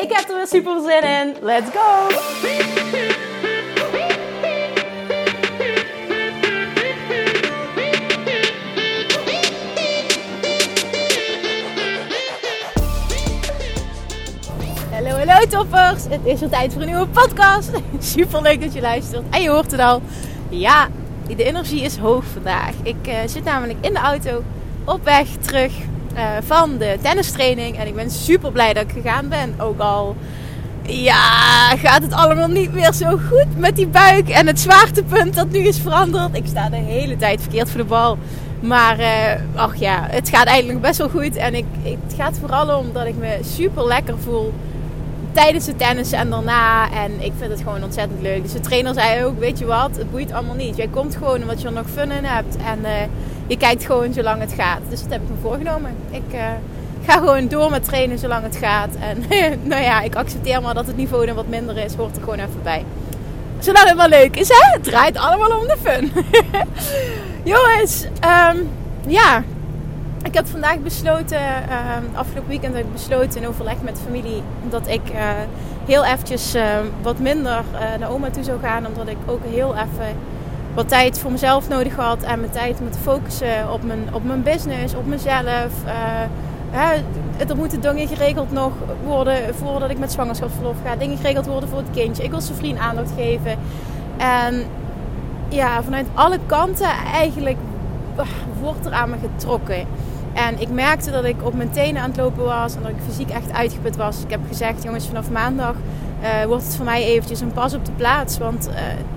Ik heb er weer super zin in. Let's go! Hallo, hallo toppers! Het is weer tijd voor een nieuwe podcast. Super leuk dat je luistert. En je hoort het al. Ja, de energie is hoog vandaag. Ik uh, zit namelijk in de auto op weg terug uh, van de tennistraining. En ik ben super blij dat ik gegaan ben. Ook al ja, gaat het allemaal niet meer zo goed met die buik. En het zwaartepunt dat nu is veranderd. Ik sta de hele tijd verkeerd voor de bal. Maar uh, ach ja, het gaat eigenlijk best wel goed. En ik, het gaat vooral om dat ik me super lekker voel tijdens het tennis en daarna. En ik vind het gewoon ontzettend leuk. Dus de trainer zei ook, weet je wat, het boeit allemaal niet. Jij komt gewoon omdat je er nog fun in hebt. En uh, je kijkt gewoon zolang het gaat. Dus dat heb ik me voorgenomen. Ik uh, ga gewoon door met trainen zolang het gaat. En nou ja, ik accepteer maar dat het niveau dan wat minder is. Hoort er gewoon even bij. Zolang het maar leuk is, hè? Het draait allemaal om de fun. Jongens, um, ja, ik heb vandaag besloten, uh, afgelopen weekend heb ik besloten in overleg met familie dat ik uh, heel eventjes uh, wat minder naar oma toe zou gaan. Omdat ik ook heel even wat tijd voor mezelf nodig had en mijn tijd om te focussen op mijn, op mijn business, op mezelf. Hè, er moeten dingen geregeld nog worden voordat ik met zwangerschapsverlof ga. Dingen geregeld worden voor het kindje. Ik wil zijn vriend aandacht geven. En ja, vanuit alle kanten eigenlijk wordt er aan me getrokken. En ik merkte dat ik op mijn tenen aan het lopen was en dat ik fysiek echt uitgeput was. Ik heb gezegd, jongens, vanaf maandag uh, wordt het voor mij eventjes een pas op de plaats. Want uh,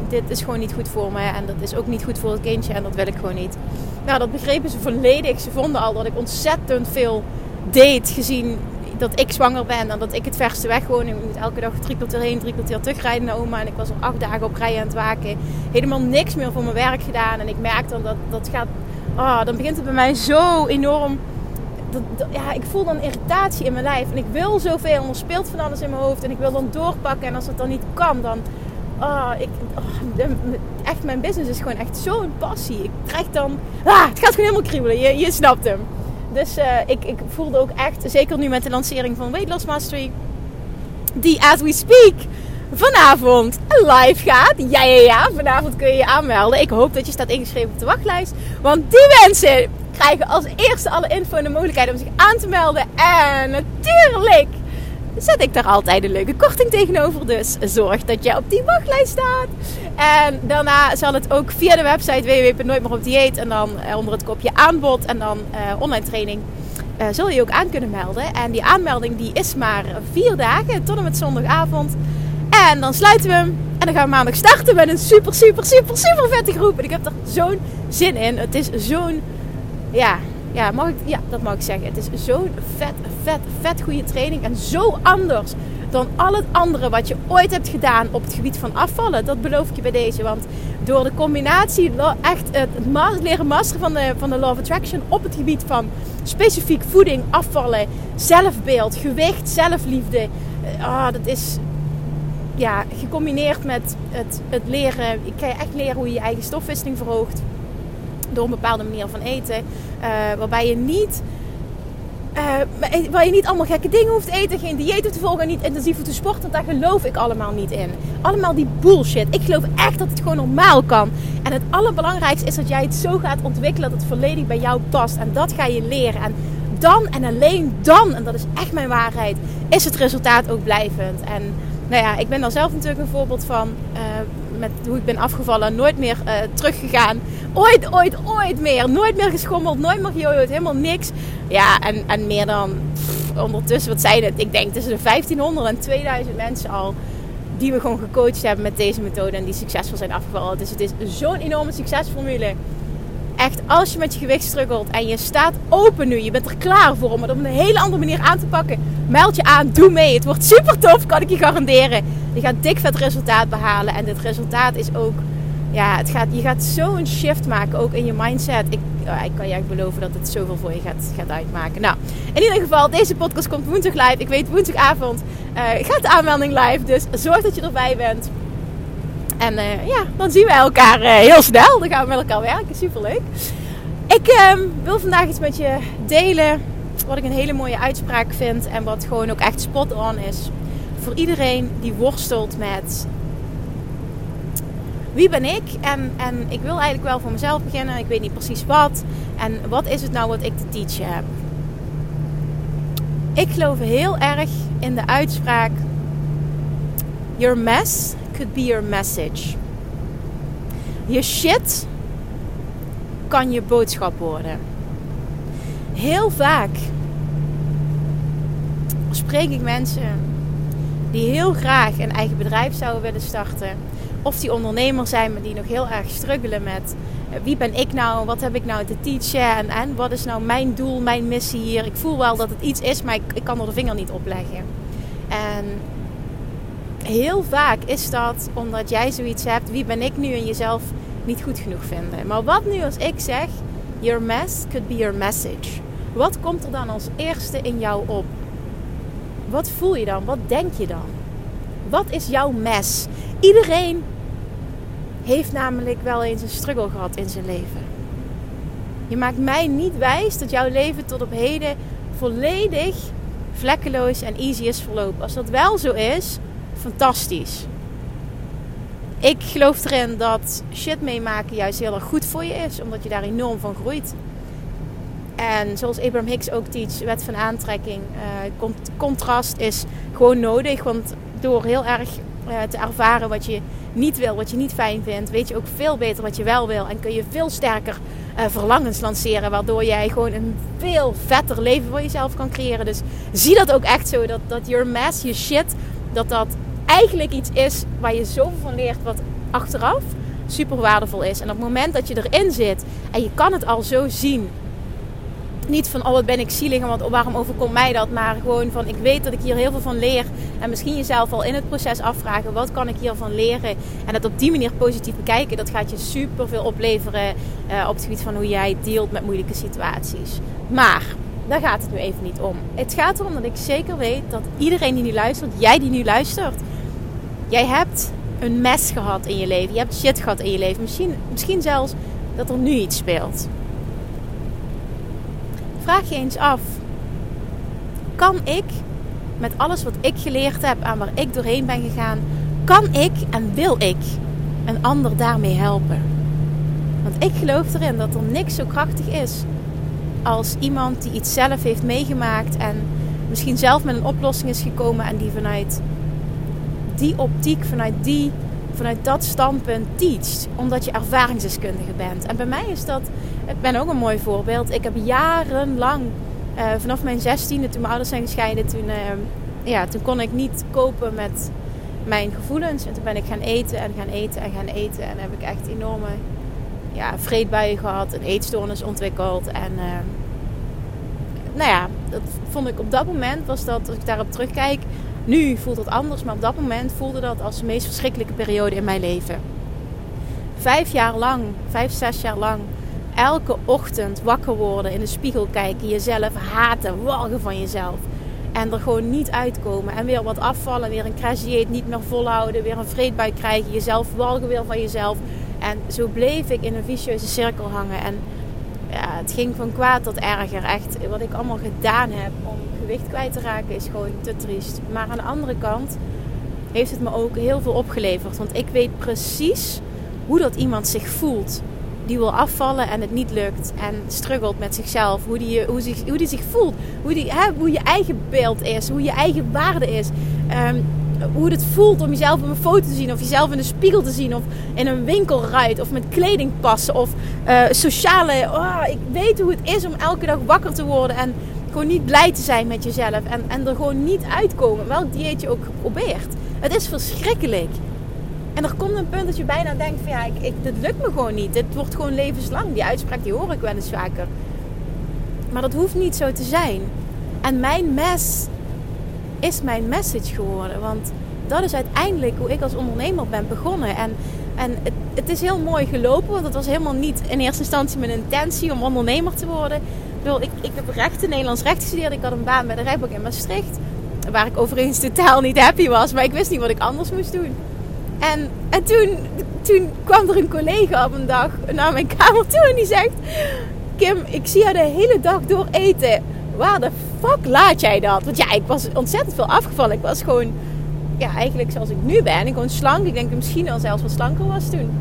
dit is gewoon niet goed voor me en dat is ook niet goed voor het kindje en dat wil ik gewoon niet. Nou, dat begrepen ze volledig. Ze vonden al dat ik ontzettend veel deed gezien dat ik zwanger ben en dat ik het verste weg woon. Ik moet elke dag drie kwartier heen, drie kwartier terugrijden naar oma. En ik was al acht dagen op rij aan het waken. Helemaal niks meer voor mijn werk gedaan. En ik merk dan dat dat gaat oh, dan begint het bij mij zo enorm. Ja, ik voel dan irritatie in mijn lijf. En ik wil zoveel. En er speelt van alles in mijn hoofd. En ik wil dan doorpakken. En als het dan niet kan, dan. Oh, ik, oh, echt, mijn business is gewoon echt zo'n passie. Ik krijg dan. Ah, het gaat gewoon helemaal kriebelen. Je, je snapt hem. Dus uh, ik, ik voelde ook echt, zeker nu met de lancering van Weight Loss Mastery, die as we speak vanavond live gaat. Ja, ja, ja. Vanavond kun je je aanmelden. Ik hoop dat je staat ingeschreven op de wachtlijst. Want die mensen krijgen als eerste alle info en de mogelijkheid om zich aan te melden. En natuurlijk zet ik daar altijd een leuke korting tegenover. Dus zorg dat je op die wachtlijst staat. En daarna zal het ook via de website www.nooitmeeropdieet en dan eh, onder het kopje aanbod en dan uh, online training. Uh, zul je ook aan kunnen melden. En die aanmelding die is maar vier dagen tot en met zondagavond. En dan sluiten we hem. En dan gaan we maandag starten met een super, super, super, super vette groep. En ik heb er zo'n zin in. Het is zo'n, ja, ja, mag ik, ja, dat mag ik zeggen. Het is zo'n vet, vet, vet goede training. En zo anders dan al het andere wat je ooit hebt gedaan op het gebied van afvallen. Dat beloof ik je bij deze. Want door de combinatie, echt het leren masteren van de, van de Law of Attraction op het gebied van specifiek voeding, afvallen, zelfbeeld, gewicht, zelfliefde. Ah, dat is ja, gecombineerd met het, het leren. Ik ga je echt leren hoe je je eigen stofwisseling verhoogt. Door een bepaalde manier van eten. Uh, waarbij je niet. Uh, waar je niet allemaal gekke dingen hoeft te eten, geen dieet hoeft te volgen, niet intensief hoeft te sporten. Daar geloof ik allemaal niet in. Allemaal die bullshit. Ik geloof echt dat het gewoon normaal kan. En het allerbelangrijkste is dat jij het zo gaat ontwikkelen dat het volledig bij jou past. En dat ga je leren. En dan en alleen dan, en dat is echt mijn waarheid, is het resultaat ook blijvend. En nou ja, ik ben daar zelf natuurlijk een voorbeeld van. Uh, met hoe ik ben afgevallen. Nooit meer uh, teruggegaan. Ooit, ooit, ooit meer. Nooit meer geschommeld. Nooit meer gejojoed. Helemaal niks. Ja, en, en meer dan ondertussen, wat zijn het? Ik denk tussen de 1500 en 2000 mensen al. Die we gewoon gecoacht hebben met deze methode. En die succesvol zijn afgevallen. Dus het is zo'n enorme succesformule. Echt, als je met je gewicht struggelt en je staat open nu, je bent er klaar voor om het op een hele andere manier aan te pakken, meld je aan, doe mee. Het wordt super tof, kan ik je garanderen. Je gaat dik vet resultaat behalen en dit resultaat is ook, ja, het gaat, je gaat zo'n shift maken, ook in je mindset. Ik, ik kan je beloven dat het zoveel voor je gaat, gaat uitmaken. Nou, in ieder geval, deze podcast komt woensdag live. Ik weet woensdagavond uh, gaat de aanmelding live, dus zorg dat je erbij bent. En uh, ja, dan zien we elkaar uh, heel snel. Dan gaan we met elkaar werken. Superleuk. Ik uh, wil vandaag iets met je delen. Wat ik een hele mooie uitspraak vind. En wat gewoon ook echt spot on is. Voor iedereen die worstelt met wie ben ik? En, en ik wil eigenlijk wel voor mezelf beginnen. Ik weet niet precies wat. En wat is het nou wat ik te teachen heb? Ik geloof heel erg in de uitspraak: Your mess could be your message. Je shit kan je boodschap worden. Heel vaak spreek ik mensen die heel graag een eigen bedrijf zouden willen starten. Of die ondernemer zijn, maar die nog heel erg struggelen met eh, wie ben ik nou, wat heb ik nou te teachen en, wat is nou mijn doel, mijn missie hier. Ik voel wel dat het iets is, maar ik, ik kan er de vinger niet op leggen. En heel vaak is dat omdat jij zoiets hebt, wie ben ik nu en jezelf niet goed genoeg vinden. Maar wat nu als ik zeg, your mess could be your message. Wat komt er dan als eerste in jou op? Wat voel je dan? Wat denk je dan? Wat is jouw mes? Iedereen heeft namelijk wel eens een struggle gehad in zijn leven. Je maakt mij niet wijs dat jouw leven tot op heden volledig vlekkeloos en easy is verlopen. Als dat wel zo is, fantastisch. Ik geloof erin dat shit meemaken juist heel erg goed voor je is, omdat je daar enorm van groeit. En zoals Abraham Hicks ook teach, wet van aantrekking, uh, contrast is gewoon nodig. Want door heel erg uh, te ervaren wat je niet wil, wat je niet fijn vindt, weet je ook veel beter wat je wel wil. En kun je veel sterker uh, verlangens lanceren, waardoor jij gewoon een veel vetter leven voor jezelf kan creëren. Dus zie dat ook echt zo, dat, dat your mess, je shit, dat dat eigenlijk iets is waar je zoveel van leert wat achteraf super waardevol is. En op het moment dat je erin zit en je kan het al zo zien. Niet van, oh wat ben ik zielig en wat, waarom overkomt mij dat. Maar gewoon van, ik weet dat ik hier heel veel van leer. En misschien jezelf al in het proces afvragen, wat kan ik hiervan leren. En het op die manier positief bekijken, dat gaat je super veel opleveren. Uh, op het gebied van hoe jij dealt met moeilijke situaties. Maar, daar gaat het nu even niet om. Het gaat erom dat ik zeker weet dat iedereen die nu luistert, jij die nu luistert, jij hebt een mes gehad in je leven. Je hebt shit gehad in je leven. Misschien, misschien zelfs dat er nu iets speelt. Vraag je eens af: kan ik met alles wat ik geleerd heb en waar ik doorheen ben gegaan, kan ik en wil ik een ander daarmee helpen? Want ik geloof erin dat er niks zo krachtig is als iemand die iets zelf heeft meegemaakt en misschien zelf met een oplossing is gekomen en die vanuit die optiek, vanuit, die, vanuit dat standpunt teacht. Omdat je ervaringsdeskundige bent. En bij mij is dat, ik ben ook een mooi voorbeeld. Ik heb jarenlang, uh, vanaf mijn zestiende, toen mijn ouders zijn gescheiden, toen, uh, ja, toen kon ik niet kopen met mijn gevoelens. En toen ben ik gaan eten en gaan eten en gaan eten. En heb ik echt enorme ja, vreedbuien gehad, een eetstoornis ontwikkeld. En uh, nou ja, dat vond ik op dat moment, was dat, als ik daarop terugkijk, nu voelt het anders, maar op dat moment voelde dat als de meest verschrikkelijke periode in mijn leven. Vijf jaar lang, vijf, zes jaar lang, elke ochtend wakker worden, in de spiegel kijken, jezelf haten, walgen van jezelf. En er gewoon niet uitkomen. En weer wat afvallen, weer een crash dieet niet meer volhouden, weer een vreedbui krijgen, jezelf walgen weer van jezelf. En zo bleef ik in een vicieuze cirkel hangen. En ja, het ging van kwaad tot erger. Echt, wat ik allemaal gedaan heb om gewicht kwijt te raken is gewoon te triest. Maar aan de andere kant heeft het me ook heel veel opgeleverd. Want ik weet precies hoe dat iemand zich voelt. Die wil afvallen en het niet lukt. En struggelt met zichzelf. Hoe die, hoe zich, hoe die zich voelt. Hoe, die, hè, hoe je eigen beeld is. Hoe je eigen waarde is. Um, hoe het voelt om jezelf op een foto te zien. Of jezelf in de spiegel te zien. Of in een winkel rijdt. Of met kleding passen. Of uh, sociale... Oh, ik weet hoe het is om elke dag wakker te worden. En gewoon niet blij te zijn met jezelf. En, en er gewoon niet uitkomen. Welk dieet je ook geprobeerd. Het is verschrikkelijk. En er komt een punt dat je bijna denkt van ja, ik, ik, dit lukt me gewoon niet. Dit wordt gewoon levenslang. Die uitspraak die hoor ik wel eens vaker. Maar dat hoeft niet zo te zijn. En mijn mes is mijn message geworden. Want dat is uiteindelijk hoe ik als ondernemer ben begonnen. En, en het, het is heel mooi gelopen. Want het was helemaal niet in eerste instantie mijn intentie om ondernemer te worden. Ik, ik, heb rechten, Nederlands recht gestudeerd. Ik had een baan bij de Rijkbank in Maastricht. Waar ik overigens totaal niet happy was. Maar ik wist niet wat ik anders moest doen. En, en toen, toen kwam er een collega op een dag naar mijn kamer toe en die zegt... Kim, ik zie jou de hele dag door eten. Waar de fuck laat jij dat? Want ja, ik was ontzettend veel afgevallen. Ik was gewoon, ja, eigenlijk zoals ik nu ben. Ik gewoon slank. Ik denk dat misschien al zelfs wat slanker was toen.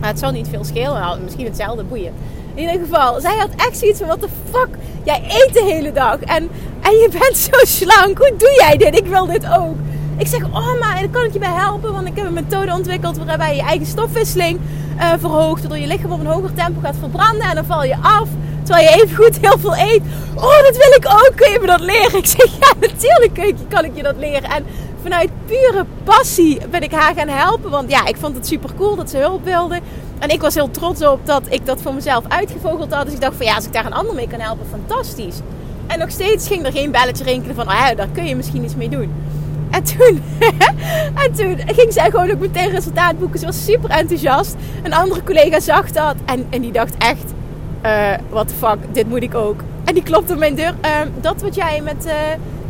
Maar het zal niet veel schelen. Misschien hetzelfde, boeien. In ieder geval, zij had echt zoiets van: wat de fuck? Jij eet de hele dag en, en je bent zo slank. Hoe doe jij dit? Ik wil dit ook. Ik zeg: Oh, maar dan kan ik je bij helpen. Want ik heb een methode ontwikkeld waarbij je eigen stofwisseling uh, verhoogt. Waardoor je lichaam op een hoger tempo gaat verbranden. En dan val je af. Terwijl je even goed heel veel eet. Oh, dat wil ik ook. Kun je me dat leren? Ik zeg: Ja, natuurlijk kan ik je dat leren. En vanuit pure passie ben ik haar gaan helpen. Want ja, ik vond het super cool dat ze hulp wilde. En ik was heel trots op dat ik dat voor mezelf uitgevogeld had. Dus ik dacht van ja, als ik daar een ander mee kan helpen, fantastisch. En nog steeds ging er geen belletje rinkelen van, ja, daar kun je misschien iets mee doen. En toen, en toen ging zij gewoon ook meteen resultaat boeken. Ze was super enthousiast. Een andere collega zag dat en, en die dacht echt, uh, what fuck, dit moet ik ook. En die klopte op mijn deur. Uh, dat wat jij met, uh,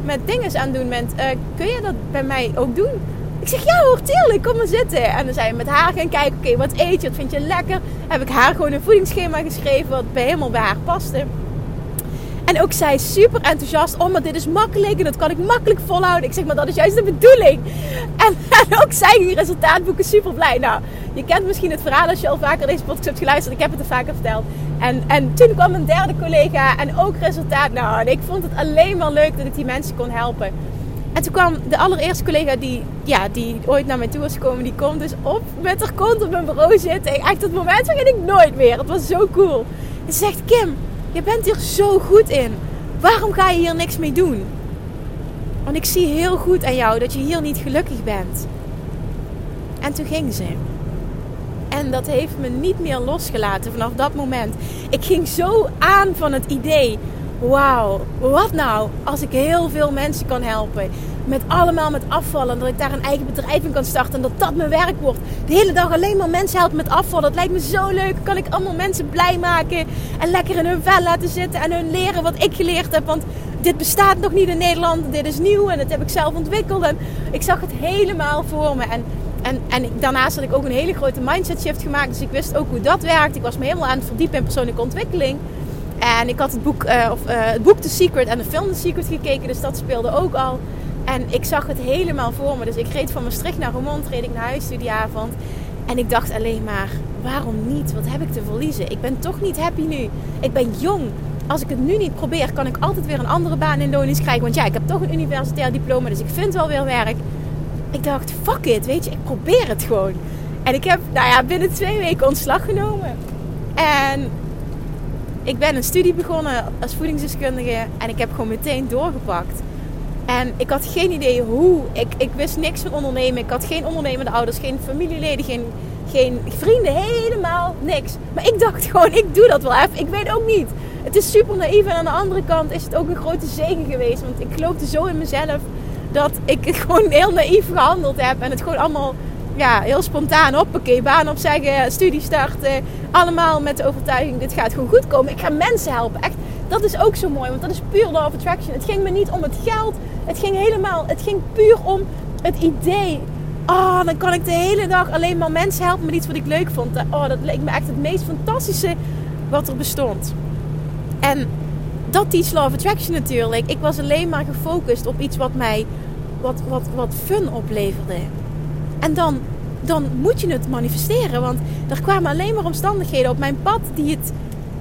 met dingen aan doen bent, kun je dat bij mij ook doen? Ik zeg, ja hoor, tuurlijk, kom maar zitten. En dan zijn we met haar gaan kijken, oké, wat eet je, wat vind je lekker? Heb ik haar gewoon een voedingsschema geschreven wat helemaal bij haar paste. En ook zij super enthousiast. Oh, maar dit is makkelijk en dat kan ik makkelijk volhouden. Ik zeg, maar dat is juist de bedoeling. En, en ook zij die resultaatboeken super blij. Nou, je kent misschien het verhaal als je al vaker deze podcast hebt geluisterd. Ik heb het er vaker verteld. En, en toen kwam een derde collega en ook resultaat. Nou, en ik vond het alleen maar leuk dat ik die mensen kon helpen. En toen kwam de allereerste collega die, ja, die ooit naar mij toe was gekomen, die komt dus op met haar kont op mijn bureau zitten. Echt dat moment vergeet ik nooit meer. Het was zo cool. En ze zegt, Kim, je bent hier zo goed in. Waarom ga je hier niks mee doen? Want ik zie heel goed aan jou dat je hier niet gelukkig bent. En toen ging ze. En dat heeft me niet meer losgelaten vanaf dat moment. Ik ging zo aan van het idee wauw, wat nou als ik heel veel mensen kan helpen. Met allemaal met afvallen. Dat ik daar een eigen bedrijf in kan starten. En dat dat mijn werk wordt. De hele dag alleen maar mensen helpen met afvallen. Dat lijkt me zo leuk. Kan ik allemaal mensen blij maken. En lekker in hun vel laten zitten. En hun leren wat ik geleerd heb. Want dit bestaat nog niet in Nederland. Dit is nieuw. En dat heb ik zelf ontwikkeld. En ik zag het helemaal voor me. En en, en daarnaast had ik ook een hele grote mindset shift gemaakt. Dus ik wist ook hoe dat werkt. Ik was me helemaal aan het verdiepen in persoonlijke ontwikkeling. En ik had het boek, uh, of, uh, het boek The Secret en de film The Secret gekeken, dus dat speelde ook al. En ik zag het helemaal voor me. Dus ik reed van Maastricht naar Roermond, reed ik naar huis die avond. En ik dacht alleen maar, waarom niet? Wat heb ik te verliezen? Ik ben toch niet happy nu. Ik ben jong. Als ik het nu niet probeer, kan ik altijd weer een andere baan in loondienst krijgen. Want ja, ik heb toch een universitair diploma, dus ik vind wel weer werk. Ik dacht, fuck it, weet je, ik probeer het gewoon. En ik heb, nou ja, binnen twee weken ontslag genomen. En ik ben een studie begonnen als voedingsdeskundige en ik heb gewoon meteen doorgepakt. En ik had geen idee hoe. Ik, ik wist niks van ondernemen. Ik had geen ondernemende ouders, geen familieleden, geen, vrienden, helemaal niks. Maar ik dacht gewoon, ik doe dat wel even. Ik weet ook niet. Het is super naïef en aan de andere kant is het ook een grote zegen geweest. Want ik geloofde zo in mezelf dat ik gewoon heel naïef gehandeld heb. En het gewoon allemaal ja, heel spontaan hoppakee, baan opzeggen, studie starten. Allemaal met de overtuiging, dit gaat gewoon goed komen. Ik ga mensen helpen. Echt, dat is ook zo mooi, want dat is puur law attraction. Het ging me niet om het geld. Het ging helemaal, het ging puur om het idee. Oh, dan kan ik de hele dag alleen maar mensen helpen met iets wat ik leuk vond. Oh, dat leek me echt het meest fantastische wat er bestond. En dat teach law of attraction natuurlijk. Ik was alleen maar gefocust op iets wat mij wat, wat, wat fun opleverde. En dan, dan moet je het manifesteren. Want er kwamen alleen maar omstandigheden op mijn pad die het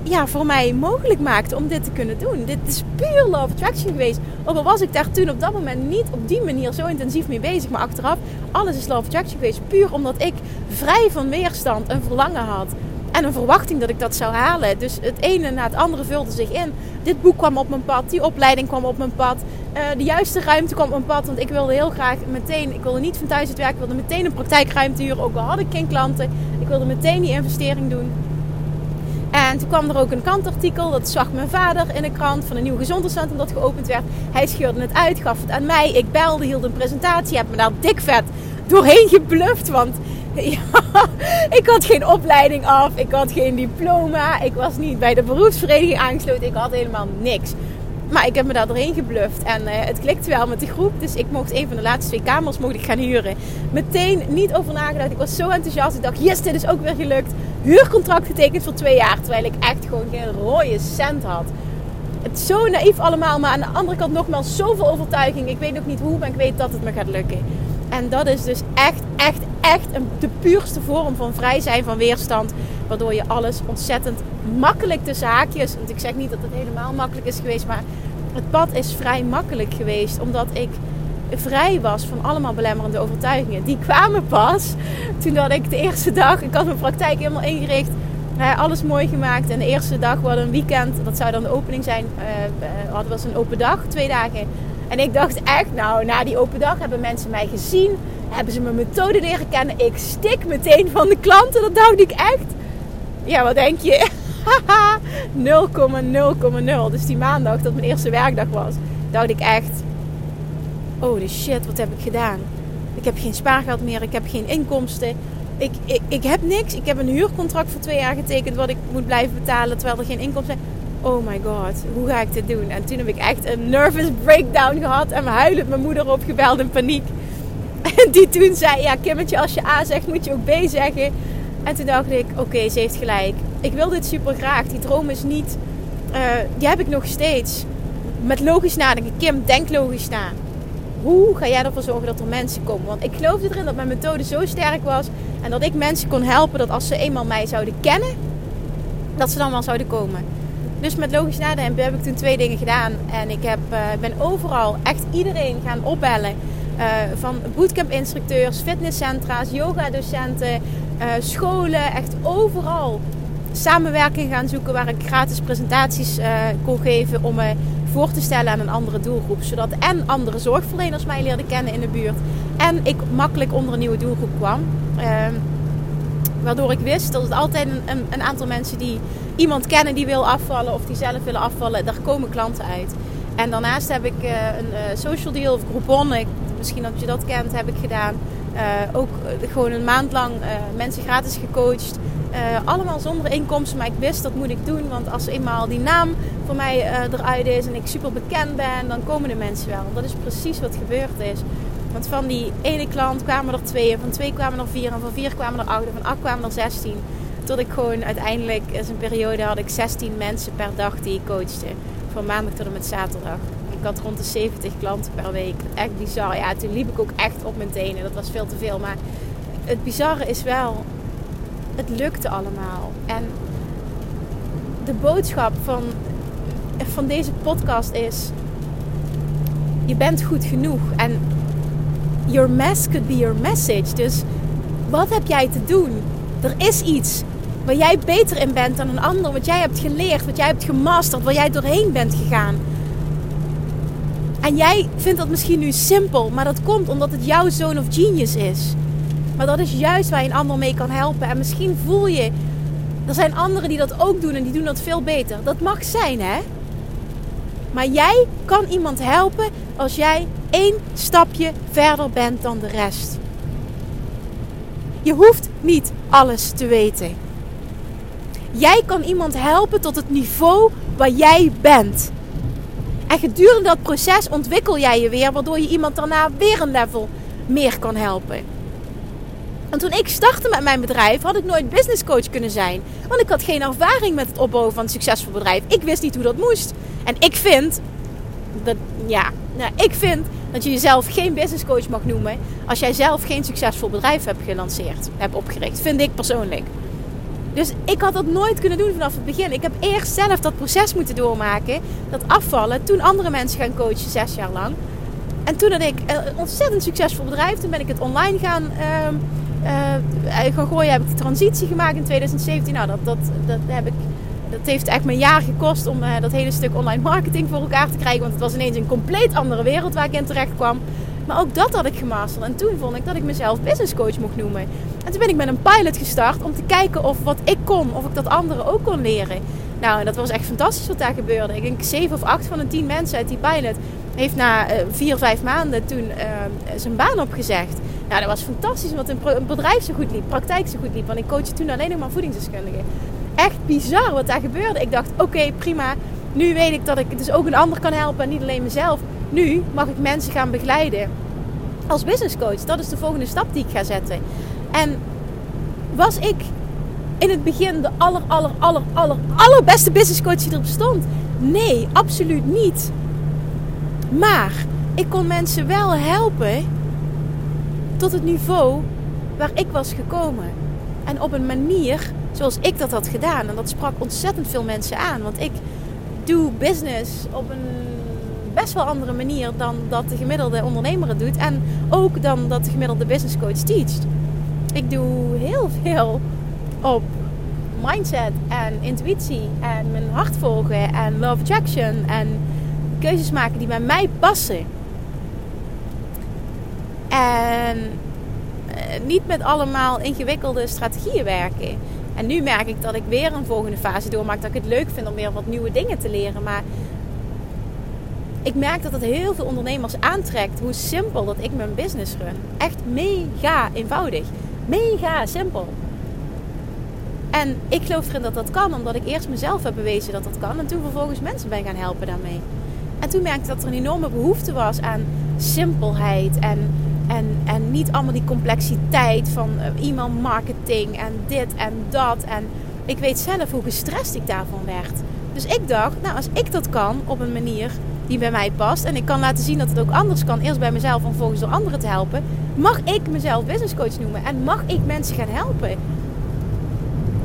ja, voor mij mogelijk maakten om dit te kunnen doen. Dit is puur love attraction geweest. Ook al was ik daar toen op dat moment niet op die manier zo intensief mee bezig. Maar achteraf, alles is love attraction geweest. Puur omdat ik vrij van weerstand een verlangen had. En een verwachting dat ik dat zou halen. Dus het ene na het andere vulde zich in. Dit boek kwam op mijn pad, die opleiding kwam op mijn pad. Uh, de juiste ruimte kwam op mijn pad. Want ik wilde heel graag meteen, ik wilde niet van thuis het werk, ik wilde meteen een praktijkruimte huren. Ook al had ik geen klanten. Ik wilde meteen die investering doen. En toen kwam er ook een kantartikel, dat zag mijn vader in de krant van een nieuw gezondheidscentrum dat geopend werd. Hij scheurde het uit, gaf het aan mij. Ik belde, hield een presentatie, heb me daar dik vet doorheen gebluft. Want ja, ik had geen opleiding af, ik had geen diploma, ik was niet bij de beroepsvereniging aangesloten, ik had helemaal niks. Maar ik heb me daar doorheen gebluft en uh, het klikte wel met de groep. Dus ik mocht een van de laatste twee kamers mocht ik gaan huren. Meteen niet over nagedacht. Ik was zo enthousiast. Ik dacht, yes, dit is ook weer gelukt. Huurcontract getekend voor twee jaar. Terwijl ik echt gewoon geen rode cent had. Het is zo naïef allemaal. Maar aan de andere kant nogmaals zoveel overtuiging. Ik weet nog niet hoe, maar ik weet dat het me gaat lukken. En dat is dus echt, echt, echt een, de puurste vorm van vrij zijn van weerstand. Waardoor je alles ontzettend makkelijk tussen haakjes. Want ik zeg niet dat het helemaal makkelijk is geweest. Maar het pad is vrij makkelijk geweest. Omdat ik vrij was van allemaal belemmerende overtuigingen. Die kwamen pas toen dat ik de eerste dag... Ik had mijn praktijk helemaal ingericht. alles mooi gemaakt. En de eerste dag was een weekend. Dat zou dan de opening zijn. Uh, hadden we een open dag. Twee dagen en ik dacht echt, nou, na die open dag hebben mensen mij gezien. Hebben ze mijn methode leren kennen. Ik stik meteen van de klanten. Dat dacht ik echt. Ja, wat denk je? 0,0,0. Dus die maandag, dat mijn eerste werkdag was, dacht ik echt... Oh, de shit, wat heb ik gedaan? Ik heb geen spaargeld meer. Ik heb geen inkomsten. Ik, ik, ik heb niks. Ik heb een huurcontract voor twee jaar getekend wat ik moet blijven betalen terwijl er geen inkomsten zijn oh my god, hoe ga ik dit doen? En toen heb ik echt een nervous breakdown gehad en huilend mijn moeder opgebeld in paniek. En die toen zei, ja Kimmetje, als je A zegt moet je ook B zeggen. En toen dacht ik, oké, ze heeft gelijk. Ik wil dit super graag. Die droom is niet, uh, die heb ik nog steeds. Met logisch nadenken. Kim, denk logisch na. Hoe ga jij ervoor zorgen dat er mensen komen? Want ik geloofde erin dat mijn methode zo sterk was. En dat ik mensen kon helpen dat als ze eenmaal mij zouden kennen, dat ze dan wel zouden komen. Dus met logisch nadenken heb ik toen twee dingen gedaan. En ik heb, uh, ben overal echt iedereen gaan opbellen. Uh, van bootcamp-instructeurs, fitnesscentra's, yoga-docenten, uh, scholen. Echt overal samenwerking gaan zoeken waar ik gratis presentaties kon geven om me voor te stellen aan een andere doelgroep. Zodat en andere zorgverleners mij leerden kennen in de buurt. En ik makkelijk onder een nieuwe doelgroep kwam. Ehm, waardoor ik wist dat het altijd een, een aantal mensen die iemand kennen die wil afvallen of die zelf willen afvallen, daar komen klanten uit. En daarnaast heb ik uh, een uh, social deal of Groupon, ik, misschien dat je dat kent, heb ik gedaan. Uh, ook gewoon een maand lang mensen gratis gecoacht. allemaal zonder inkomsten, maar ik wist dat moet ik doen. Want als eenmaal die naam voor mij eruit is en ik super bekend ben, dan komen de mensen wel. Dat is precies wat gebeurd is. Want van die ene klant kwamen er twee, en van twee kwamen er vier, en van vier kwamen er acht, en van acht kwamen er zestien. Tot ik gewoon uiteindelijk, in een periode had ik 16 mensen per dag die ik coachte. Van maandag tot en met zaterdag. Ik had rond de 70 klanten per week. Echt bizar. Ja, toen liep ik ook echt op mijn tenen. Dat was veel te veel. Maar het bizarre is wel, het lukte allemaal. En de boodschap van, van deze podcast is: je bent goed genoeg. En your mess could be your message. Dus wat heb jij te doen? Er is iets waar jij beter in bent dan een ander, wat jij hebt geleerd, wat jij hebt gemasterd, waar jij doorheen bent gegaan. En jij vindt dat misschien nu simpel, maar dat komt omdat het jouw zone of genius is. Maar dat is juist waar je een ander mee kan helpen. En misschien voel je, er zijn anderen die dat ook doen en die doen dat veel beter. Dat mag zijn, hè? Maar jij kan iemand helpen als jij één stapje verder bent dan de rest. Je hoeft niet alles te weten. Jij kan iemand helpen tot het niveau waar jij bent. En gedurende dat proces ontwikkel jij je weer, waardoor je iemand daarna weer een level meer kan helpen. En toen ik startte met mijn bedrijf, had ik nooit business coach kunnen zijn. Want ik had geen ervaring met het opbouwen van een succesvol bedrijf. Ik wist niet hoe dat moest. En ik vind dat, ja, nou, ik vind dat je jezelf geen business coach mag noemen als jij zelf geen succesvol bedrijf hebt gelanceerd, hebt opgericht. Vind ik persoonlijk. Dus ik had dat nooit kunnen doen vanaf het begin. Ik heb eerst zelf dat proces moeten doormaken. Dat afvallen. Toen andere mensen gaan coachen, zes jaar lang. En toen had ik een ontzettend succesvol bedrijf. Toen ben ik het online gaan, uh, uh, gaan gooien heb ik de transitie gemaakt in 2017. Nou, dat, dat, dat, heb ik, dat heeft echt me een jaar gekost om uh, dat hele stuk online marketing voor elkaar te krijgen. Want het was ineens een compleet andere wereld waar ik in terecht kwam. Maar ook dat had ik gemasterd. En toen vond ik dat ik mezelf business coach mocht noemen. En toen ben ik met een pilot gestart om te kijken of wat ik kon, of ik dat anderen ook kon leren. Nou, en dat was echt fantastisch wat daar gebeurde. Ik denk 7 of 8 van de 10 mensen uit die pilot heeft na uh, vier, vijf maanden toen uh, zijn baan opgezegd. Nou, dat was fantastisch, omdat een bedrijf zo goed liep, praktijk zo goed liep. Want ik coachte toen alleen nog maar voedingsdeskundigen. Echt bizar wat daar gebeurde. Ik dacht, oké, prima. Nu weet ik dat ik dus ook een ander kan helpen en niet alleen mezelf. Nu mag ik mensen gaan begeleiden als business coach. Dat is de volgende stap die ik ga zetten. En was ik in het begin de aller, aller, aller, aller, allerbeste business coach die er bestond? Nee, absoluut niet. Maar ik kon mensen wel helpen tot het niveau waar ik was gekomen. En op een manier zoals ik dat had gedaan. En dat sprak ontzettend veel mensen aan. Want ik doe business op een best wel andere manier dan dat de gemiddelde ondernemer het doet. En ook dan dat de gemiddelde business coach teacht. Ik doe heel veel op mindset en intuïtie en mijn hart volgen en love attraction en keuzes maken die bij mij passen. En eh, niet met allemaal ingewikkelde strategieën werken. En nu merk ik dat ik weer een volgende fase doormaak. Dat ik het leuk vind om weer wat nieuwe dingen te leren. Maar ik merk dat het heel veel ondernemers aantrekt hoe simpel dat ik mijn business run. Echt mega eenvoudig. Mega simpel. En ik geloof erin dat dat kan, omdat ik eerst mezelf heb bewezen dat dat kan. En toen vervolgens mensen ben gaan helpen daarmee. En toen merkte ik dat er een enorme behoefte was aan simpelheid en, en, en niet allemaal die complexiteit van uh, e-mail marketing en dit en dat. En ik weet zelf hoe gestrest ik daarvan werd. Dus ik dacht, nou als ik dat kan op een manier die bij mij past en ik kan laten zien dat het ook anders kan, eerst bij mezelf en vervolgens door anderen te helpen, mag ik mezelf business coach noemen en mag ik mensen gaan helpen.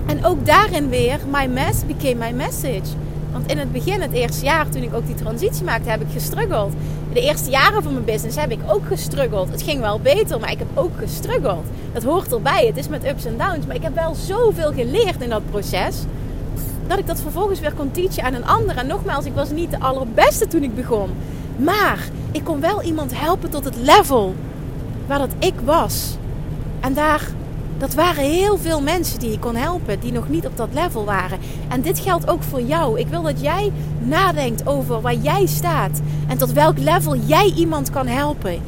En ook daarin weer, my mess became my message. Want in het begin, het eerste jaar, toen ik ook die transitie maakte, heb ik gestruggeld. De eerste jaren van mijn business heb ik ook gestruggeld. Het ging wel beter, maar ik heb ook gestruggeld. Dat hoort erbij. Het is met ups en downs. Maar ik heb wel zoveel geleerd in dat proces. Dat ik dat vervolgens weer kon teachen aan een ander. En nogmaals, ik was niet de allerbeste toen ik begon. Maar ik kon wel iemand helpen tot het level waar dat ik was. En daar dat waren heel veel mensen die je kon helpen, die nog niet op dat level waren. En dit geldt ook voor jou. Ik wil dat jij nadenkt over waar jij staat en tot welk level jij iemand kan helpen.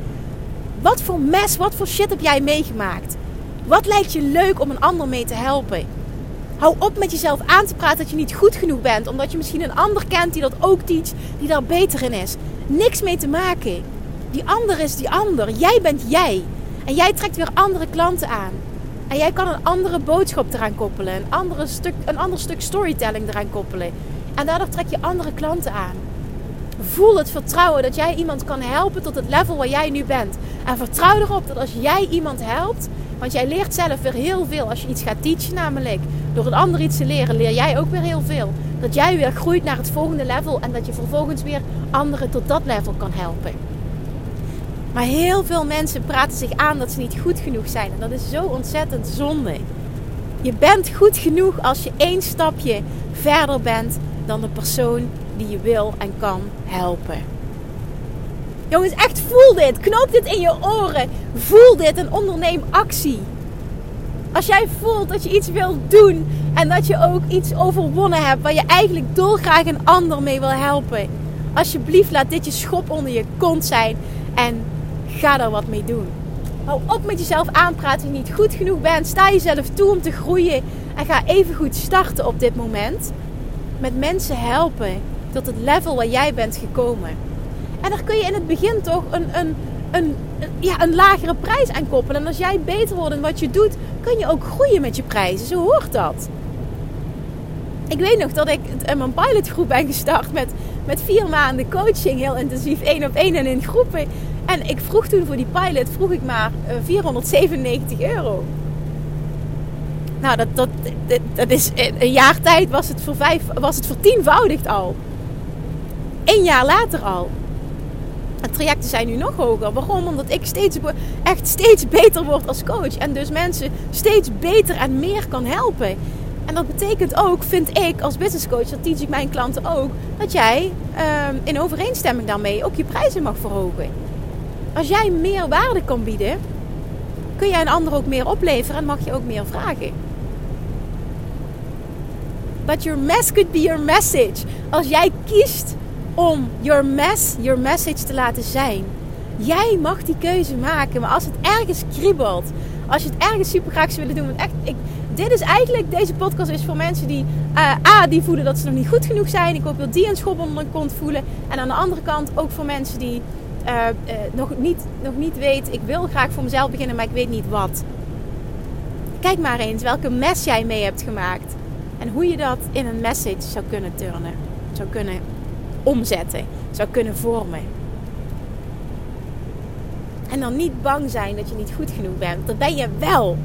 Wat voor mes, wat voor shit heb jij meegemaakt? Wat lijkt je leuk om een ander mee te helpen? Hou op met jezelf aan te praten dat je niet goed genoeg bent, omdat je misschien een ander kent die dat ook teacht, die daar beter in is. Niks mee te maken. Die ander is die ander. Jij bent jij. En jij trekt weer andere klanten aan. En jij kan een andere boodschap eraan koppelen. Een, andere stuk, een ander stuk storytelling eraan koppelen. En daardoor trek je andere klanten aan. Voel het vertrouwen dat jij iemand kan helpen tot het level waar jij nu bent. En vertrouw erop dat als jij iemand helpt, want jij leert zelf weer heel veel als je iets gaat teachen namelijk. Door een ander iets te leren, leer jij ook weer heel veel. Dat jij weer groeit naar het volgende level en dat je vervolgens weer anderen tot dat level kan helpen. Maar heel veel mensen praten zich aan dat ze niet goed genoeg zijn. En dat is zo ontzettend zonde. Je bent goed genoeg als je één stapje verder bent dan de persoon die je wil en kan helpen. Jongens, echt voel dit. Knoop dit in je oren. Voel dit en onderneem actie. Als jij voelt dat je iets wilt doen en dat je ook iets overwonnen hebt waar je eigenlijk dolgraag een ander mee wil helpen. Alsjeblieft, laat dit je schop onder je kont zijn en Ga daar wat mee doen. Hou op met jezelf aanpraten als je niet goed genoeg bent. Sta jezelf toe om te groeien. En ga even goed starten op dit moment. Met mensen helpen tot het level waar jij bent gekomen. En daar kun je in het begin toch een, een, een, ja, een lagere prijs aan koppelen. En als jij beter wordt in wat je doet, kun je ook groeien met je prijzen. Zo hoort dat. Ik weet nog dat ik mijn pilotgroep ben gestart met, met vier maanden coaching, heel intensief, één op één en in groepen. En ik vroeg toen voor die pilot, vroeg ik maar 497 eh, euro. Nou, dat, dat, dat, is een jaar tijd was het, voor vijf, was het al. Eén jaar later al. De trajecten zijn nu nog hoger. Waarom? Omdat ik steeds, echt steeds beter word als coach. En dus mensen steeds beter en meer kan helpen. En dat betekent ook, vind ik als business coach, dat teach ik mijn klanten ook, dat jij ehm, in overeenstemming daarmee ook je prijzen mag verhogen. Als jij meer waarde kan bieden, kun jij een ander ook meer opleveren en mag je ook meer vragen. But your mess could be your message. Als jij kiest om your mess, your message te laten zijn. Jij mag die keuze maken. Maar als het ergens kriebelt, als je het ergens super graag zou willen doen. Want echt, ik, dit is eigenlijk, deze podcast is voor mensen die uh, A, die voelen dat ze nog niet goed genoeg zijn. Ik hoop dat die een schop onder hun kont voelen. En aan de andere kant ook voor mensen die uh, uh, nog, niet, nog niet weten, ik wil graag voor mezelf beginnen, maar ik weet niet wat. Kijk maar eens welke mes jij mee hebt gemaakt. En hoe je dat in een message zou kunnen turnen. Zou kunnen omzetten. Zou kunnen vormen. En dan niet bang zijn dat je niet goed genoeg bent. Dat ben je wel.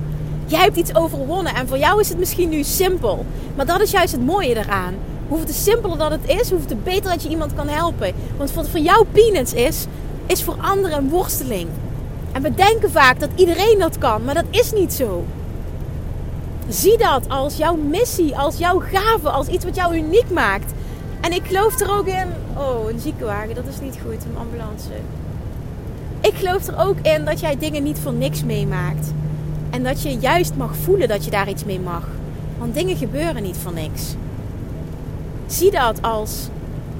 Jij hebt iets overwonnen en voor jou is het misschien nu simpel. Maar dat is juist het mooie eraan. Hoeveel te simpeler dat het is, hoeveel te beter dat je iemand kan helpen. Want wat voor jou peanuts is, is voor anderen een worsteling. En we denken vaak dat iedereen dat kan, maar dat is niet zo. Zie dat als jouw missie, als jouw gave, als iets wat jou uniek maakt. En ik geloof er ook in. Oh, een ziekenwagen, dat is niet goed, een ambulance. Ik geloof er ook in dat jij dingen niet voor niks meemaakt. En dat je juist mag voelen dat je daar iets mee mag. Want dingen gebeuren niet voor niks. Zie dat als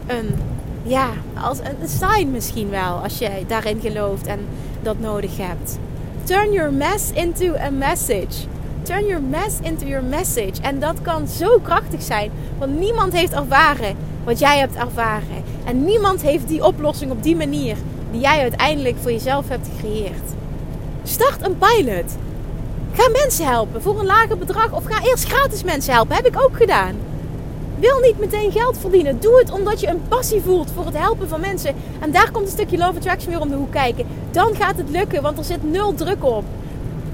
een, ja, als een sign misschien wel. Als je daarin gelooft en dat nodig hebt. Turn your mess into a message. Turn your mess into your message. En dat kan zo krachtig zijn. Want niemand heeft ervaren wat jij hebt ervaren. En niemand heeft die oplossing op die manier die jij uiteindelijk voor jezelf hebt gecreëerd. Start een pilot. Ga mensen helpen voor een lager bedrag of ga eerst gratis mensen helpen. Heb ik ook gedaan. Wil niet meteen geld verdienen. Doe het omdat je een passie voelt voor het helpen van mensen. En daar komt een stukje Love Attraction weer om de hoek kijken. Dan gaat het lukken, want er zit nul druk op.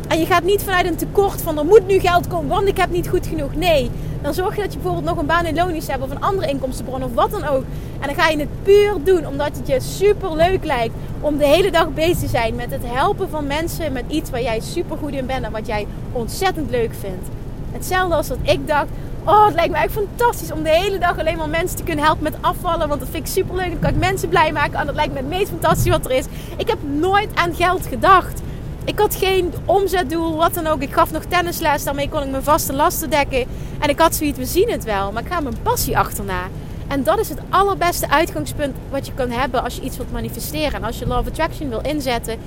En je gaat niet vanuit een tekort van er moet nu geld komen, want ik heb niet goed genoeg. Nee, dan zorg je dat je bijvoorbeeld nog een baan in loondienst hebt of een andere inkomstenbron of wat dan ook. En dan ga je het puur doen omdat het je super leuk lijkt om de hele dag bezig te zijn met het helpen van mensen met iets waar jij super goed in bent en wat jij ontzettend leuk vindt. Hetzelfde als dat ik dacht, oh het lijkt me eigenlijk fantastisch om de hele dag alleen maar mensen te kunnen helpen met afvallen, want dat vind ik super leuk. Dan kan ik mensen blij maken en dat lijkt me het meest fantastisch wat er is. Ik heb nooit aan geld gedacht. Ik had geen omzetdoel, wat dan ook. Ik gaf nog tennisles, daarmee kon ik mijn vaste lasten dekken. En ik had zoiets, we zien het wel, maar ik ga mijn passie achterna. En dat is het allerbeste uitgangspunt wat je kan hebben als je iets wilt manifesteren. En als je Love Attraction wil inzetten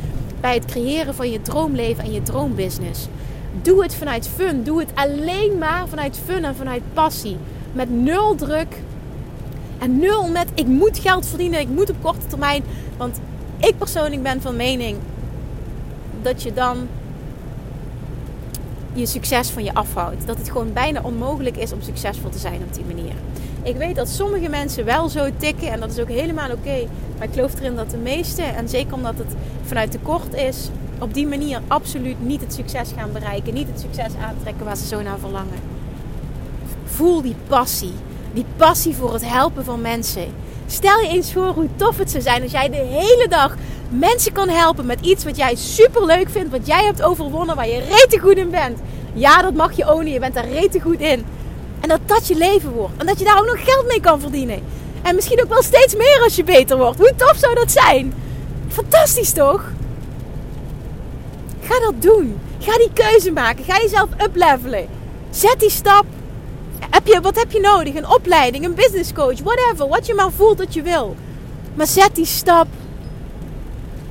bij het creëren van je droomleven en je droombusiness. Doe het vanuit fun. Doe het alleen maar vanuit fun en vanuit passie. Met nul druk. En nul met ik moet geld verdienen, ik moet op korte termijn. Want ik persoonlijk ben van mening dat je dan je succes van je afhoudt. Dat het gewoon bijna onmogelijk is om succesvol te zijn op die manier. Ik weet dat sommige mensen wel zo tikken en dat is ook helemaal oké. maar ik geloof erin dat de meeste, en zeker omdat het vanuit tekort is, op die manier absoluut niet het succes gaan bereiken. Niet het succes aantrekken waar ze zo naar verlangen. Voel die passie. Die passie voor het helpen van mensen. Stel je eens voor hoe tof het zou zijn als jij de hele dag mensen kan helpen met iets wat jij super leuk vindt, wat jij hebt overwonnen, waar je rete goed in bent. Ja, dat mag je ownen, je bent daar rete goed in. En dat dat je leven wordt. En dat je daar ook nog geld mee kan verdienen. En misschien ook wel steeds meer als je beter wordt. Hoe tof zou dat zijn? Fantastisch toch? Ga dat doen. Ga die keuze maken. Ga jezelf uplevelen. Zet die stap. Heb je, wat heb je nodig? Een opleiding, een business coach, whatever. Wat je maar voelt dat je wil. Maar zet die stap.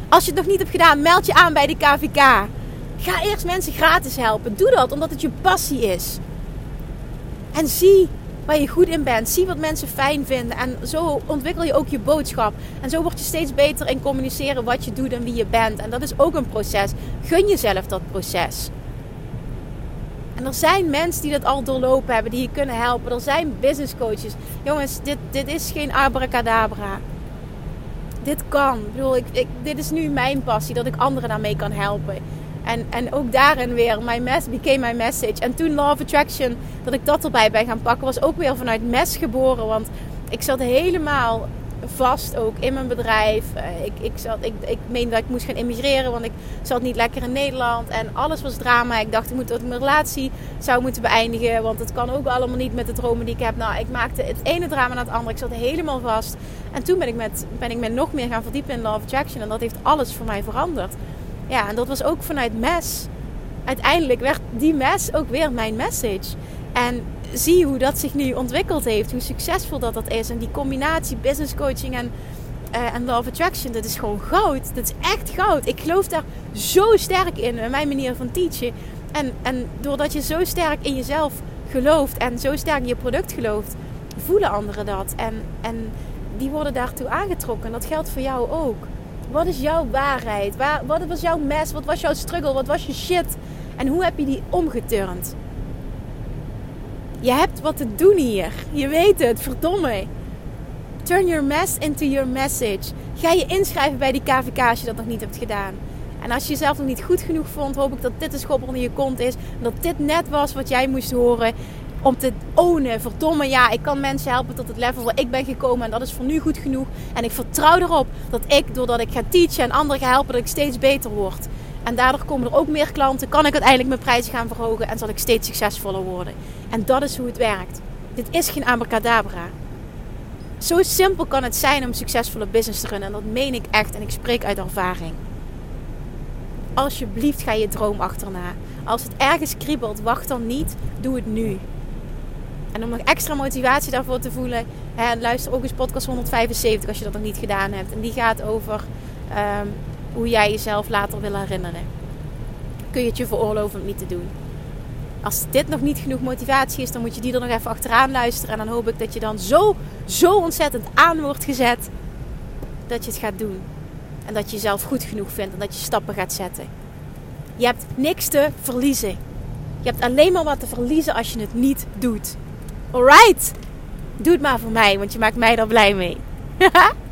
Als je het nog niet hebt gedaan, meld je aan bij de KVK. Ga eerst mensen gratis helpen. Doe dat omdat het je passie is. En zie waar je goed in bent. Zie wat mensen fijn vinden. En zo ontwikkel je ook je boodschap. En zo word je steeds beter in communiceren wat je doet en wie je bent. En dat is ook een proces. Gun jezelf dat proces. En er zijn mensen die dat al doorlopen hebben, die je kunnen helpen. Er zijn business coaches. Jongens, dit, dit is geen abracadabra. Dit kan. Ik bedoel, ik, dit is nu mijn passie, dat ik anderen daarmee kan helpen. En, en ook daarin weer, my mess became my message. En toen Law of Attraction, dat ik dat erbij ben gaan pakken, was ook weer vanuit mes geboren. Want ik zat helemaal vast ook in mijn bedrijf. Uh, ik, ik, zat, ik, ik meende dat ik moest gaan immigreren, want ik zat niet lekker in Nederland. En alles was drama. Ik dacht, ik moet dat mijn relatie zou moeten beëindigen. Want het kan ook allemaal niet met de dromen die ik heb. Nou, ik maakte het ene drama na het andere. Ik zat helemaal vast. En toen ben ik, met, ben ik me nog meer gaan verdiepen in Love Attraction. En dat heeft alles voor mij veranderd. Ja, en dat was ook vanuit mes. Uiteindelijk werd die mes ook weer mijn message. En zie hoe dat zich nu ontwikkeld heeft. Hoe succesvol dat dat is. En die combinatie business coaching en, uh, en love attraction. Dat is gewoon goud. Dat is echt goud. Ik geloof daar zo sterk in. In mijn manier van teachen. En, en doordat je zo sterk in jezelf gelooft. En zo sterk in je product gelooft. Voelen anderen dat. En, en die worden daartoe aangetrokken. Dat geldt voor jou ook. Wat is jouw waarheid? Waar, wat was jouw mes? Wat was jouw struggle? Wat was je shit? En hoe heb je die omgeturnd? Je hebt wat te doen hier. Je weet het, verdomme. Turn your mess into your message. Ga je inschrijven bij die KVK als je dat nog niet hebt gedaan. En als je jezelf nog niet goed genoeg vond, hoop ik dat dit een schop onder je kont is. En dat dit net was wat jij moest horen om te ownen. Verdomme, ja, ik kan mensen helpen tot het level waar ik ben gekomen. En dat is voor nu goed genoeg. En ik vertrouw erop dat ik, doordat ik ga teachen en anderen helpen, dat ik steeds beter word. En daardoor komen er ook meer klanten. Kan ik uiteindelijk mijn prijzen gaan verhogen en zal ik steeds succesvoller worden. En dat is hoe het werkt. Dit is geen abracadabra. Zo simpel kan het zijn om succesvolle business te runnen. En dat meen ik echt en ik spreek uit ervaring. Alsjeblieft ga je droom achterna. Als het ergens kriebelt, wacht dan niet. Doe het nu. En om nog extra motivatie daarvoor te voelen, hè, luister ook eens podcast 175 als je dat nog niet gedaan hebt. En die gaat over um, hoe jij jezelf later wil herinneren. Kun je het je veroorloven om het niet te doen. Als dit nog niet genoeg motivatie is, dan moet je die er nog even achteraan luisteren. En dan hoop ik dat je dan zo, zo ontzettend aan wordt gezet dat je het gaat doen. En dat je jezelf goed genoeg vindt en dat je stappen gaat zetten. Je hebt niks te verliezen. Je hebt alleen maar wat te verliezen als je het niet doet. Alright? Doe het maar voor mij, want je maakt mij er blij mee.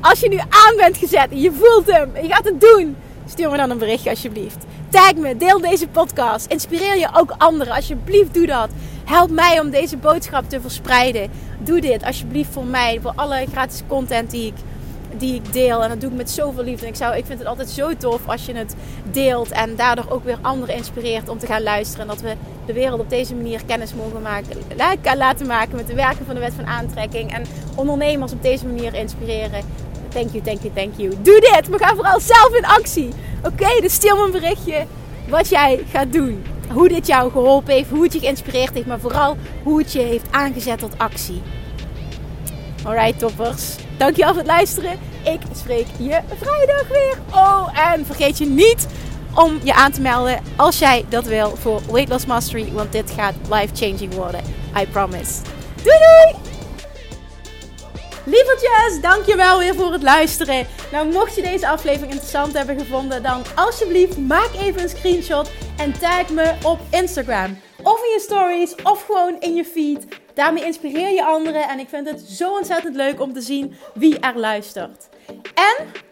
Als je nu aan bent gezet en je voelt hem je gaat het doen, stuur me dan een berichtje alsjeblieft. Tag me, deel deze podcast. Inspireer je ook anderen. Alsjeblieft, doe dat. Help mij om deze boodschap te verspreiden. Doe dit alsjeblieft voor mij, voor alle gratis content die ik die ik deel. En dat doe ik met zoveel liefde. ik, zou, ik vind het altijd zo tof als je het deelt. En daardoor ook weer anderen inspireert om te gaan luisteren. En dat we de wereld op deze manier kennis mogen maken. Laten maken met de werken van de wet van aantrekking. En ondernemers op deze manier inspireren. Thank you, thank you, thank you. Doe dit. We gaan vooral zelf in actie. Oké, dus stuur me een berichtje wat jij gaat doen. Hoe dit jou geholpen heeft, hoe het je geïnspireerd heeft, maar vooral hoe het je heeft aangezet tot actie. Alright, toppers. Dankjewel voor het luisteren. Ik spreek je vrijdag weer. Oh, en vergeet je niet om je aan te melden als jij dat wil voor Weight Loss Mastery. Want dit gaat life-changing worden. I promise. Doei doei! Lievertjes, dankjewel weer voor het luisteren. Nou, mocht je deze aflevering interessant hebben gevonden, dan alsjeblieft maak even een screenshot en tag me op Instagram. Of in je stories, of gewoon in je feed. Daarmee inspireer je anderen en ik vind het zo ontzettend leuk om te zien wie er luistert. En